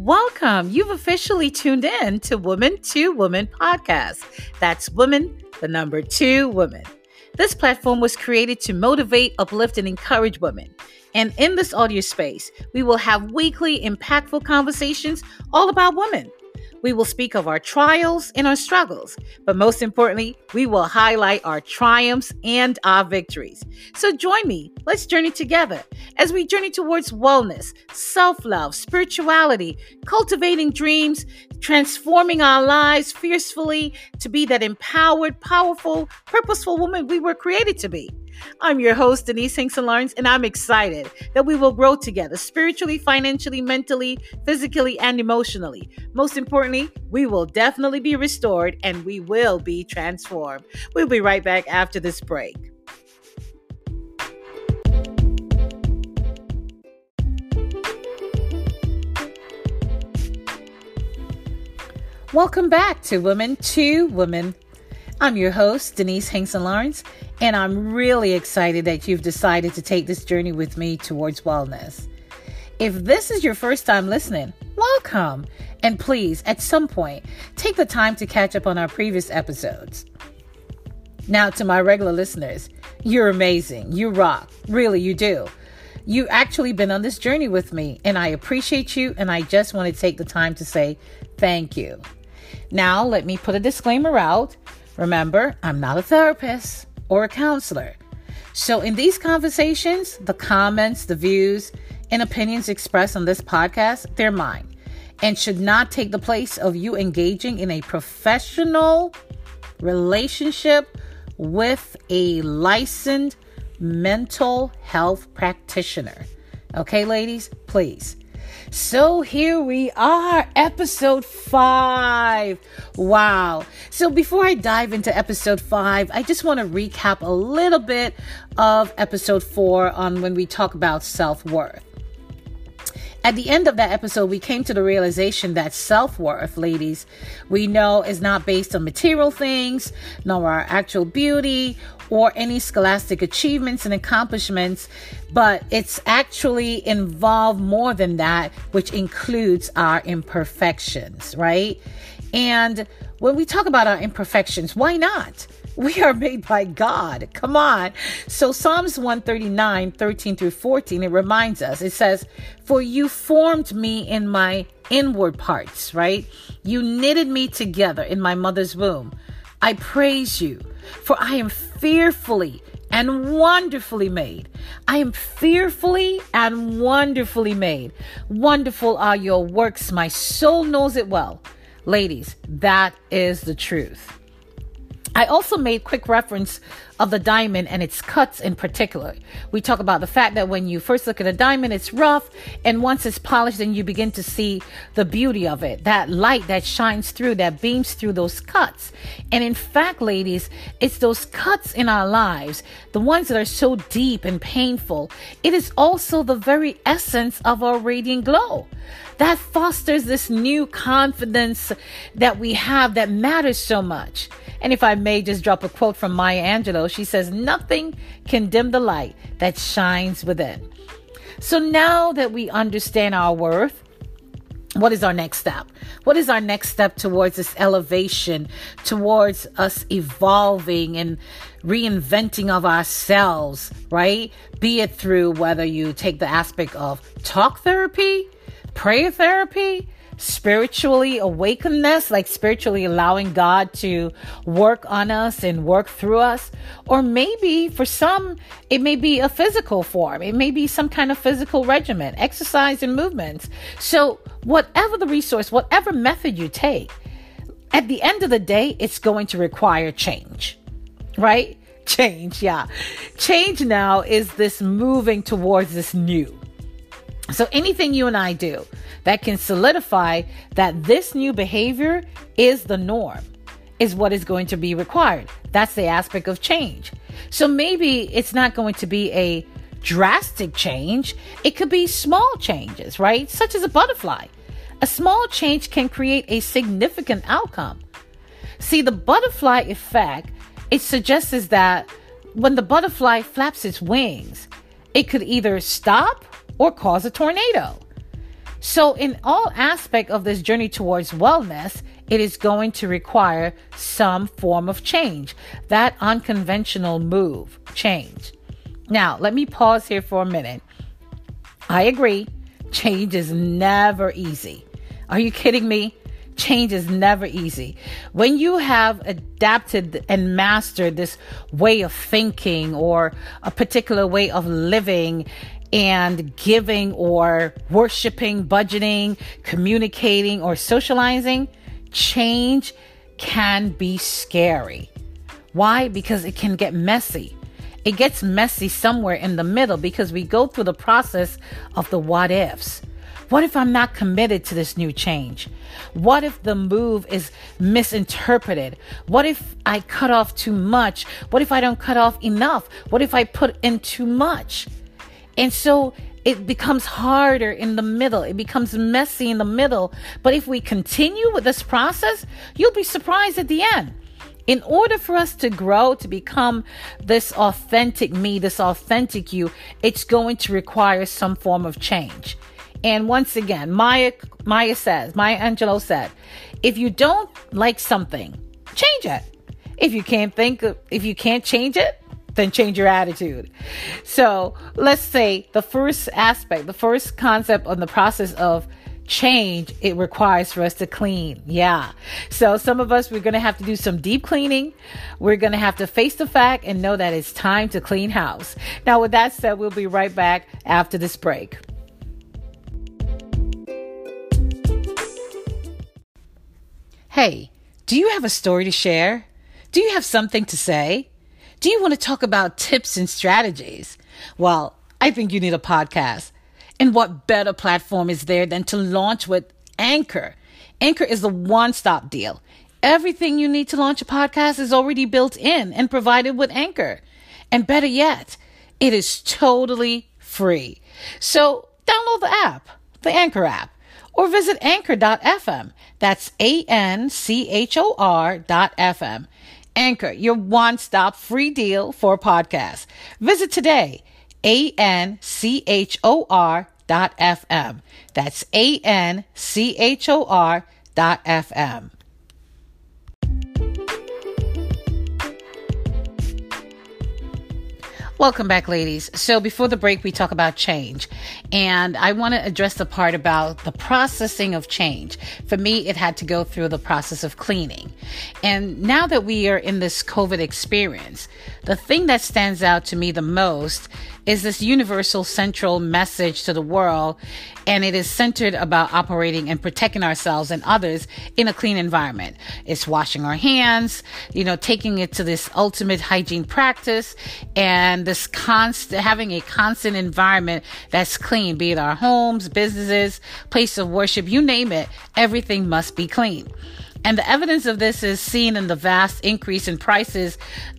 Welcome. You've officially tuned in to Woman to Woman podcast. That's Woman, the number two woman. This platform was created to motivate, uplift, and encourage women. And in this audio space, we will have weekly impactful conversations all about women. We will speak of our trials and our struggles, but most importantly, we will highlight our triumphs and our victories. So join me. Let's journey together as we journey towards wellness, self love, spirituality, cultivating dreams, transforming our lives fiercely to be that empowered, powerful, purposeful woman we were created to be. I'm your host, Denise Hinkson Lawrence, and I'm excited that we will grow together spiritually, financially, mentally, physically, and emotionally. Most importantly, we will definitely be restored and we will be transformed. We'll be right back after this break. Welcome back to Women to Women. I'm your host, Denise Hinkson Lawrence, and I'm really excited that you've decided to take this journey with me towards wellness. If this is your first time listening, welcome. And please, at some point, take the time to catch up on our previous episodes. Now, to my regular listeners, you're amazing. You rock. Really, you do. You actually been on this journey with me, and I appreciate you, and I just want to take the time to say thank you. Now, let me put a disclaimer out. Remember, I'm not a therapist or a counselor. So, in these conversations, the comments, the views, and opinions expressed on this podcast, they're mine and should not take the place of you engaging in a professional relationship with a licensed mental health practitioner. Okay, ladies, please so here we are, episode five. Wow. So before I dive into episode five, I just want to recap a little bit of episode four on when we talk about self worth. At the end of that episode, we came to the realization that self worth, ladies, we know is not based on material things, nor our actual beauty or any scholastic achievements and accomplishments, but it's actually involved more than that, which includes our imperfections, right? And when we talk about our imperfections, why not? We are made by God. Come on. So Psalms 139, 13 through 14, it reminds us, it says, For you formed me in my inward parts, right? You knitted me together in my mother's womb. I praise you, for I am fearfully and wonderfully made. I am fearfully and wonderfully made. Wonderful are your works. My soul knows it well. Ladies, that is the truth. I also made quick reference of the diamond and its cuts in particular. We talk about the fact that when you first look at a diamond, it's rough, and once it's polished, then you begin to see the beauty of it that light that shines through, that beams through those cuts. And in fact, ladies, it's those cuts in our lives, the ones that are so deep and painful, it is also the very essence of our radiant glow that fosters this new confidence that we have that matters so much. And if I may just drop a quote from Maya Angelou, she says, Nothing can dim the light that shines within. So now that we understand our worth, what is our next step? What is our next step towards this elevation, towards us evolving and reinventing of ourselves, right? Be it through whether you take the aspect of talk therapy, prayer therapy, spiritually awakeness, like spiritually allowing God to work on us and work through us. Or maybe for some, it may be a physical form. It may be some kind of physical regimen, exercise and movements. So whatever the resource, whatever method you take, at the end of the day, it's going to require change, right? Change, yeah. Change now is this moving towards this new. So anything you and I do that can solidify that this new behavior is the norm is what is going to be required. That's the aspect of change. So maybe it's not going to be a drastic change. It could be small changes, right? Such as a butterfly. A small change can create a significant outcome. See, the butterfly effect, it suggests that when the butterfly flaps its wings, it could either stop or cause a tornado. So, in all aspect of this journey towards wellness, it is going to require some form of change, that unconventional move, change. Now, let me pause here for a minute. I agree, change is never easy. Are you kidding me? Change is never easy. When you have adapted and mastered this way of thinking or a particular way of living and giving or worshiping, budgeting, communicating, or socializing, change can be scary. Why? Because it can get messy. It gets messy somewhere in the middle because we go through the process of the what ifs. What if I'm not committed to this new change? What if the move is misinterpreted? What if I cut off too much? What if I don't cut off enough? What if I put in too much? And so it becomes harder in the middle. It becomes messy in the middle. But if we continue with this process, you'll be surprised at the end. In order for us to grow, to become this authentic me, this authentic you, it's going to require some form of change. And once again, Maya Maya says, Maya Angelou said, if you don't like something, change it. If you can't think if you can't change it, then change your attitude. So let's say the first aspect, the first concept on the process of change it requires for us to clean. Yeah. So some of us, we're going to have to do some deep cleaning. We're going to have to face the fact and know that it's time to clean house. Now, with that said, we'll be right back after this break. Hey, do you have a story to share? Do you have something to say? Do you want to talk about tips and strategies? Well, I think you need a podcast. And what better platform is there than to launch with Anchor? Anchor is the one stop deal. Everything you need to launch a podcast is already built in and provided with Anchor. And better yet, it is totally free. So download the app, the Anchor app, or visit anchor.fm. That's A N C H O R dot FM Anchor, your one stop free deal for podcasts. Visit today, A N C H O R dot FM. That's A N C H O R dot FM. Welcome back, ladies. So, before the break, we talk about change. And I want to address the part about the processing of change. For me, it had to go through the process of cleaning. And now that we are in this COVID experience, the thing that stands out to me the most is this universal central message to the world, and it is centered about operating and protecting ourselves and others in a clean environment. It's washing our hands, you know, taking it to this ultimate hygiene practice, and this constant having a constant environment that's clean, be it our homes, businesses, place of worship, you name it, everything must be clean. And the evidence of this is seen in the vast increase in prices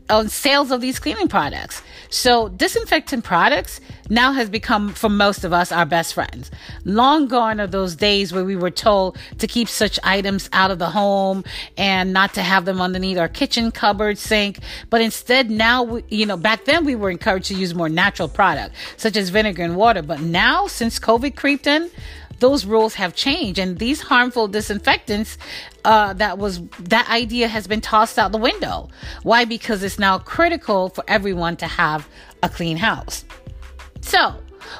on sales of these cleaning products. So disinfectant products now has become for most of us our best friends. Long gone are those days where we were told to keep such items out of the home and not to have them underneath our kitchen cupboard sink. But instead now, we, you know, back then we were encouraged to use more natural product such as vinegar and water. But now since COVID creeped in, those rules have changed. And these harmful disinfectants uh, that was that idea has been tossed out the window. Why? Because it's now critical for everyone to have a clean house. So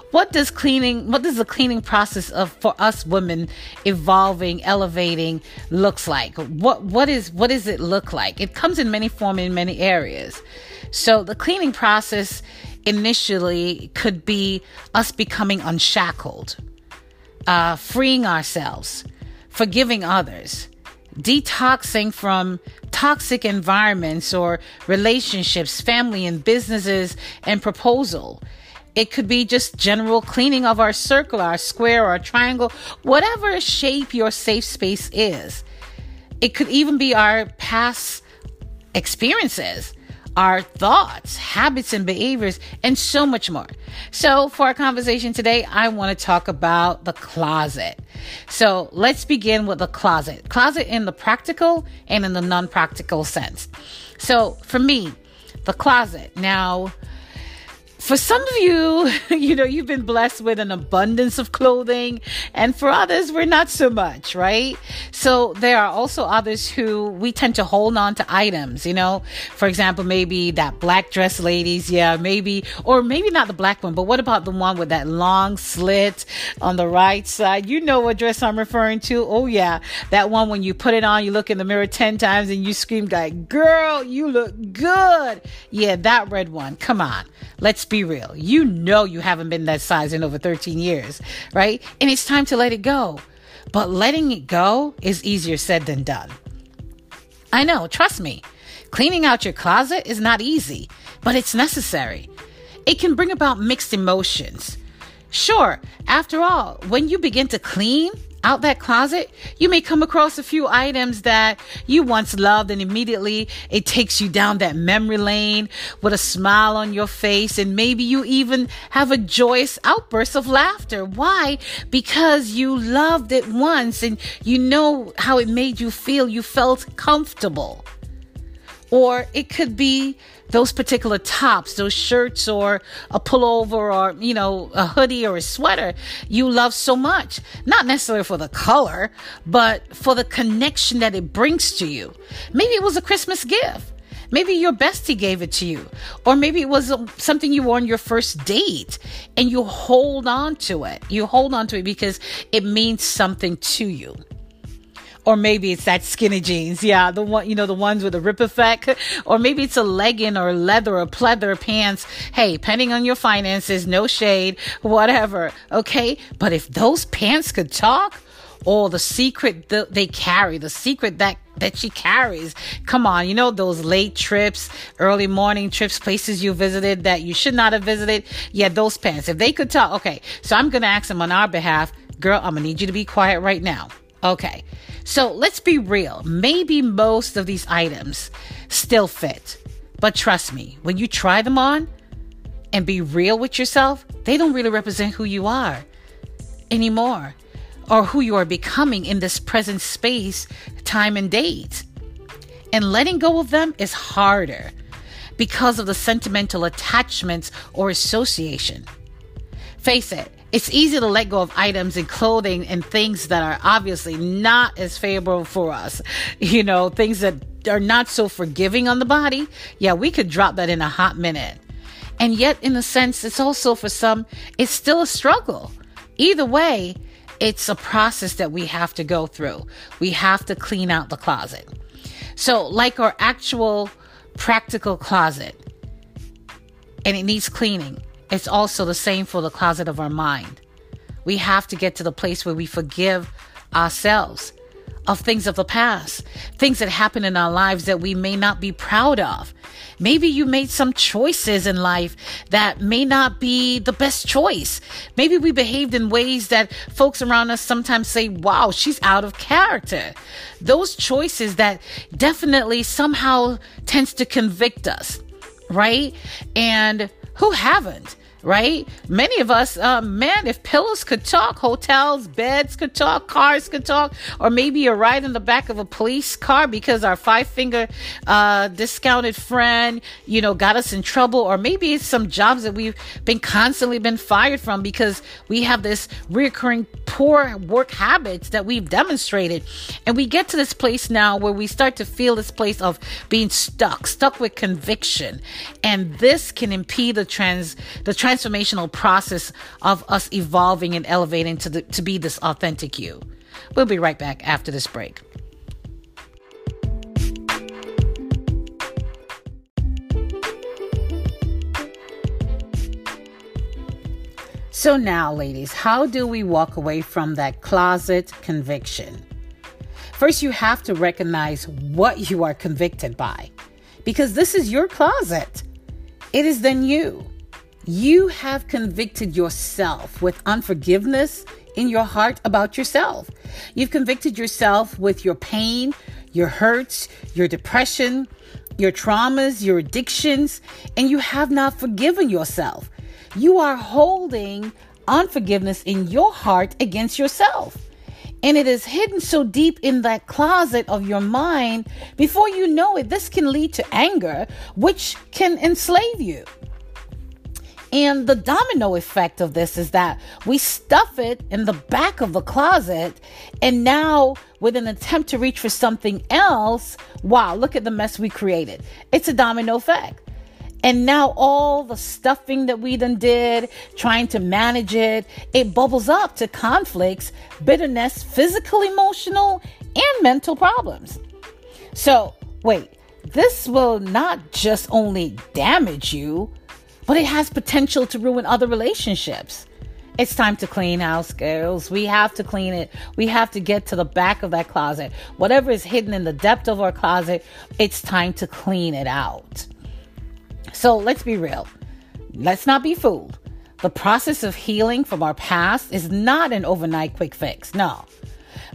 what does cleaning what does the cleaning process of for us women evolving elevating looks like? What what is what does it look like? It comes in many form in many areas. So the cleaning process initially could be us becoming unshackled uh, freeing ourselves, forgiving others, detoxing from toxic environments or relationships, family and businesses, and proposal. It could be just general cleaning of our circle, our square, our triangle, whatever shape your safe space is. It could even be our past experiences our thoughts, habits, and behaviors, and so much more. So, for our conversation today, I want to talk about the closet. So, let's begin with the closet. Closet in the practical and in the non practical sense. So, for me, the closet. Now, for some of you, you know, you've been blessed with an abundance of clothing, and for others, we're not so much, right? So there are also others who we tend to hold on to items, you know, for example, maybe that black dress ladies, yeah, maybe, or maybe not the black one, but what about the one with that long slit on the right side? You know what dress I'm referring to? Oh, yeah, that one when you put it on, you look in the mirror 10 times and you scream, like, girl, you look good. Yeah, that red one. Come on. Let's be real. You know you haven't been that size in over 13 years, right? And it's time to let it go. But letting it go is easier said than done. I know, trust me. Cleaning out your closet is not easy, but it's necessary. It can bring about mixed emotions. Sure, after all, when you begin to clean, out that closet, you may come across a few items that you once loved and immediately it takes you down that memory lane with a smile on your face and maybe you even have a joyous outburst of laughter. Why? Because you loved it once and you know how it made you feel. You felt comfortable. Or it could be those particular tops, those shirts or a pullover or, you know, a hoodie or a sweater you love so much. Not necessarily for the color, but for the connection that it brings to you. Maybe it was a Christmas gift. Maybe your bestie gave it to you. Or maybe it was something you wore on your first date and you hold on to it. You hold on to it because it means something to you or maybe it's that skinny jeans. Yeah, the one, you know, the ones with the rip effect, or maybe it's a legging or leather or pleather pants. Hey, depending on your finances, no shade, whatever. Okay. But if those pants could talk, or the secret that they carry, the secret that that she carries. Come on, you know those late trips, early morning trips, places you visited that you should not have visited. Yeah, those pants. If they could talk, okay. So I'm gonna ask them on our behalf, girl. I'm gonna need you to be quiet right now. Okay. So let's be real. Maybe most of these items still fit. But trust me, when you try them on and be real with yourself, they don't really represent who you are anymore or who you are becoming in this present space, time, and date. And letting go of them is harder because of the sentimental attachments or association. Face it, it's easy to let go of items and clothing and things that are obviously not as favorable for us. You know, things that are not so forgiving on the body. Yeah, we could drop that in a hot minute. And yet, in a sense, it's also for some, it's still a struggle. Either way, it's a process that we have to go through. We have to clean out the closet. So, like our actual practical closet, and it needs cleaning it's also the same for the closet of our mind. We have to get to the place where we forgive ourselves of things of the past, things that happen in our lives that we may not be proud of. Maybe you made some choices in life that may not be the best choice. Maybe we behaved in ways that folks around us sometimes say, wow, she's out of character. Those choices that definitely somehow tends to convict us, right? And who haven't? Right? Many of us, uh, man, if pillows could talk, hotels, beds could talk, cars could talk, or maybe a ride in the back of a police car because our five finger uh, discounted friend, you know, got us in trouble, or maybe it's some jobs that we've been constantly been fired from because we have this reoccurring poor work habits that we've demonstrated, and we get to this place now where we start to feel this place of being stuck, stuck with conviction, and this can impede the trans the trans transformational process of us evolving and elevating to, the, to be this authentic you. We'll be right back after this break. So, now, ladies, how do we walk away from that closet conviction? First, you have to recognize what you are convicted by because this is your closet. It is then you. You have convicted yourself with unforgiveness in your heart about yourself. You've convicted yourself with your pain, your hurts, your depression, your traumas, your addictions, and you have not forgiven yourself. You are holding unforgiveness in your heart against yourself. And it is hidden so deep in that closet of your mind, before you know it, this can lead to anger, which can enslave you. And the domino effect of this is that we stuff it in the back of the closet, and now with an attempt to reach for something else, wow, look at the mess we created. It's a domino effect. And now all the stuffing that we then did, trying to manage it, it bubbles up to conflicts, bitterness, physical, emotional, and mental problems. So, wait, this will not just only damage you, but it has potential to ruin other relationships. It's time to clean house, girls. We have to clean it. We have to get to the back of that closet. Whatever is hidden in the depth of our closet, it's time to clean it out. So let's be real. Let's not be fooled. The process of healing from our past is not an overnight quick fix. No.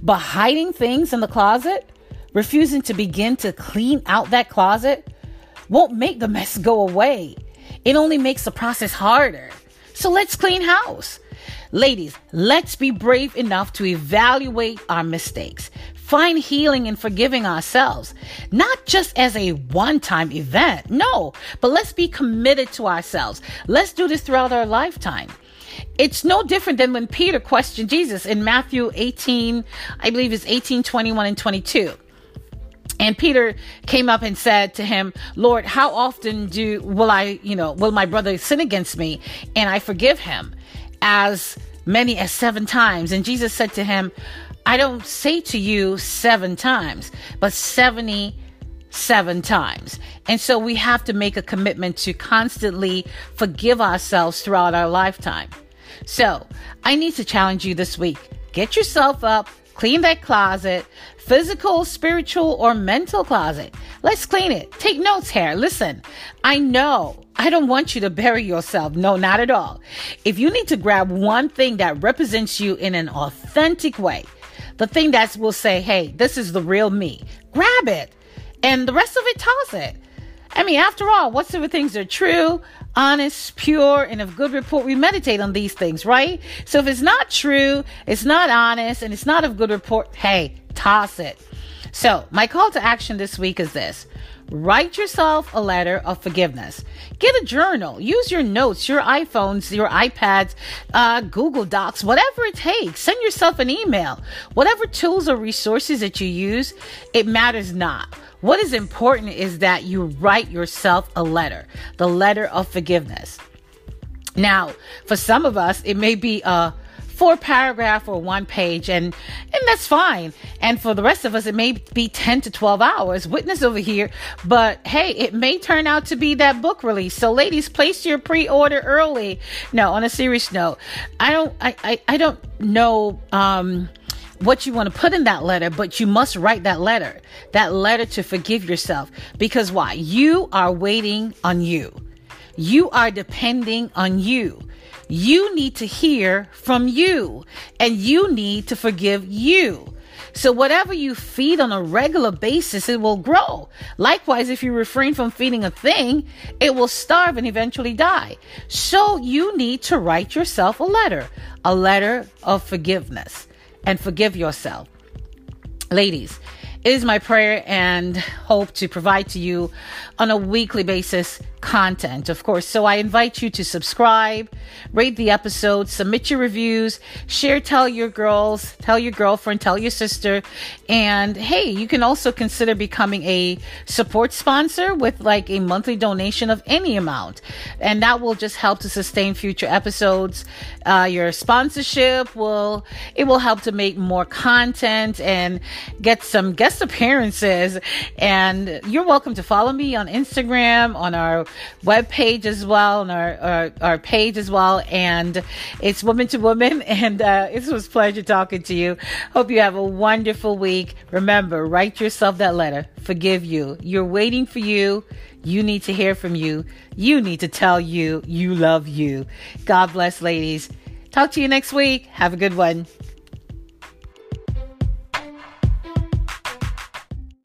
But hiding things in the closet, refusing to begin to clean out that closet, won't make the mess go away. It only makes the process harder. So let's clean house. Ladies, let's be brave enough to evaluate our mistakes. Find healing in forgiving ourselves, not just as a one time event. No, but let's be committed to ourselves. Let's do this throughout our lifetime. It's no different than when Peter questioned Jesus in Matthew 18, I believe it's 18, 21, and 22. And Peter came up and said to him, Lord, how often do, will I, you know, will my brother sin against me and I forgive him as many as seven times? And Jesus said to him, I don't say to you seven times, but 77 times. And so we have to make a commitment to constantly forgive ourselves throughout our lifetime. So I need to challenge you this week. Get yourself up, clean that closet, physical, spiritual, or mental closet. Let's clean it. Take notes here. Listen, I know I don't want you to bury yourself. No, not at all. If you need to grab one thing that represents you in an authentic way, the thing that will say, hey, this is the real me, grab it. And the rest of it, toss it. I mean, after all, whatsoever things are true, honest, pure, and of good report, we meditate on these things, right? So if it's not true, it's not honest, and it's not of good report, hey, toss it. So, my call to action this week is this write yourself a letter of forgiveness. Get a journal. Use your notes, your iPhones, your iPads, uh, Google Docs, whatever it takes. Send yourself an email. Whatever tools or resources that you use, it matters not. What is important is that you write yourself a letter, the letter of forgiveness. Now, for some of us, it may be a four paragraph or one page and and that's fine and for the rest of us it may be 10 to 12 hours witness over here but hey it may turn out to be that book release so ladies place your pre-order early no on a serious note i don't i i, I don't know um what you want to put in that letter, but you must write that letter, that letter to forgive yourself. Because why? You are waiting on you. You are depending on you. You need to hear from you and you need to forgive you. So whatever you feed on a regular basis, it will grow. Likewise, if you refrain from feeding a thing, it will starve and eventually die. So you need to write yourself a letter, a letter of forgiveness and forgive yourself. Ladies, it is my prayer and hope to provide to you on a weekly basis content, of course. So I invite you to subscribe, rate the episode, submit your reviews, share, tell your girls, tell your girlfriend, tell your sister. And hey, you can also consider becoming a support sponsor with like a monthly donation of any amount. And that will just help to sustain future episodes. Uh, your sponsorship will, it will help to make more content and get some guest appearances. And you're welcome to follow me on Instagram, on our web page as well, and our, our, our page as well. And it's woman to woman. And uh, it was pleasure talking to you. Hope you have a wonderful week. Remember, write yourself that letter. Forgive you. You're waiting for you. You need to hear from you. You need to tell you you love you. God bless, ladies. Talk to you next week. Have a good one.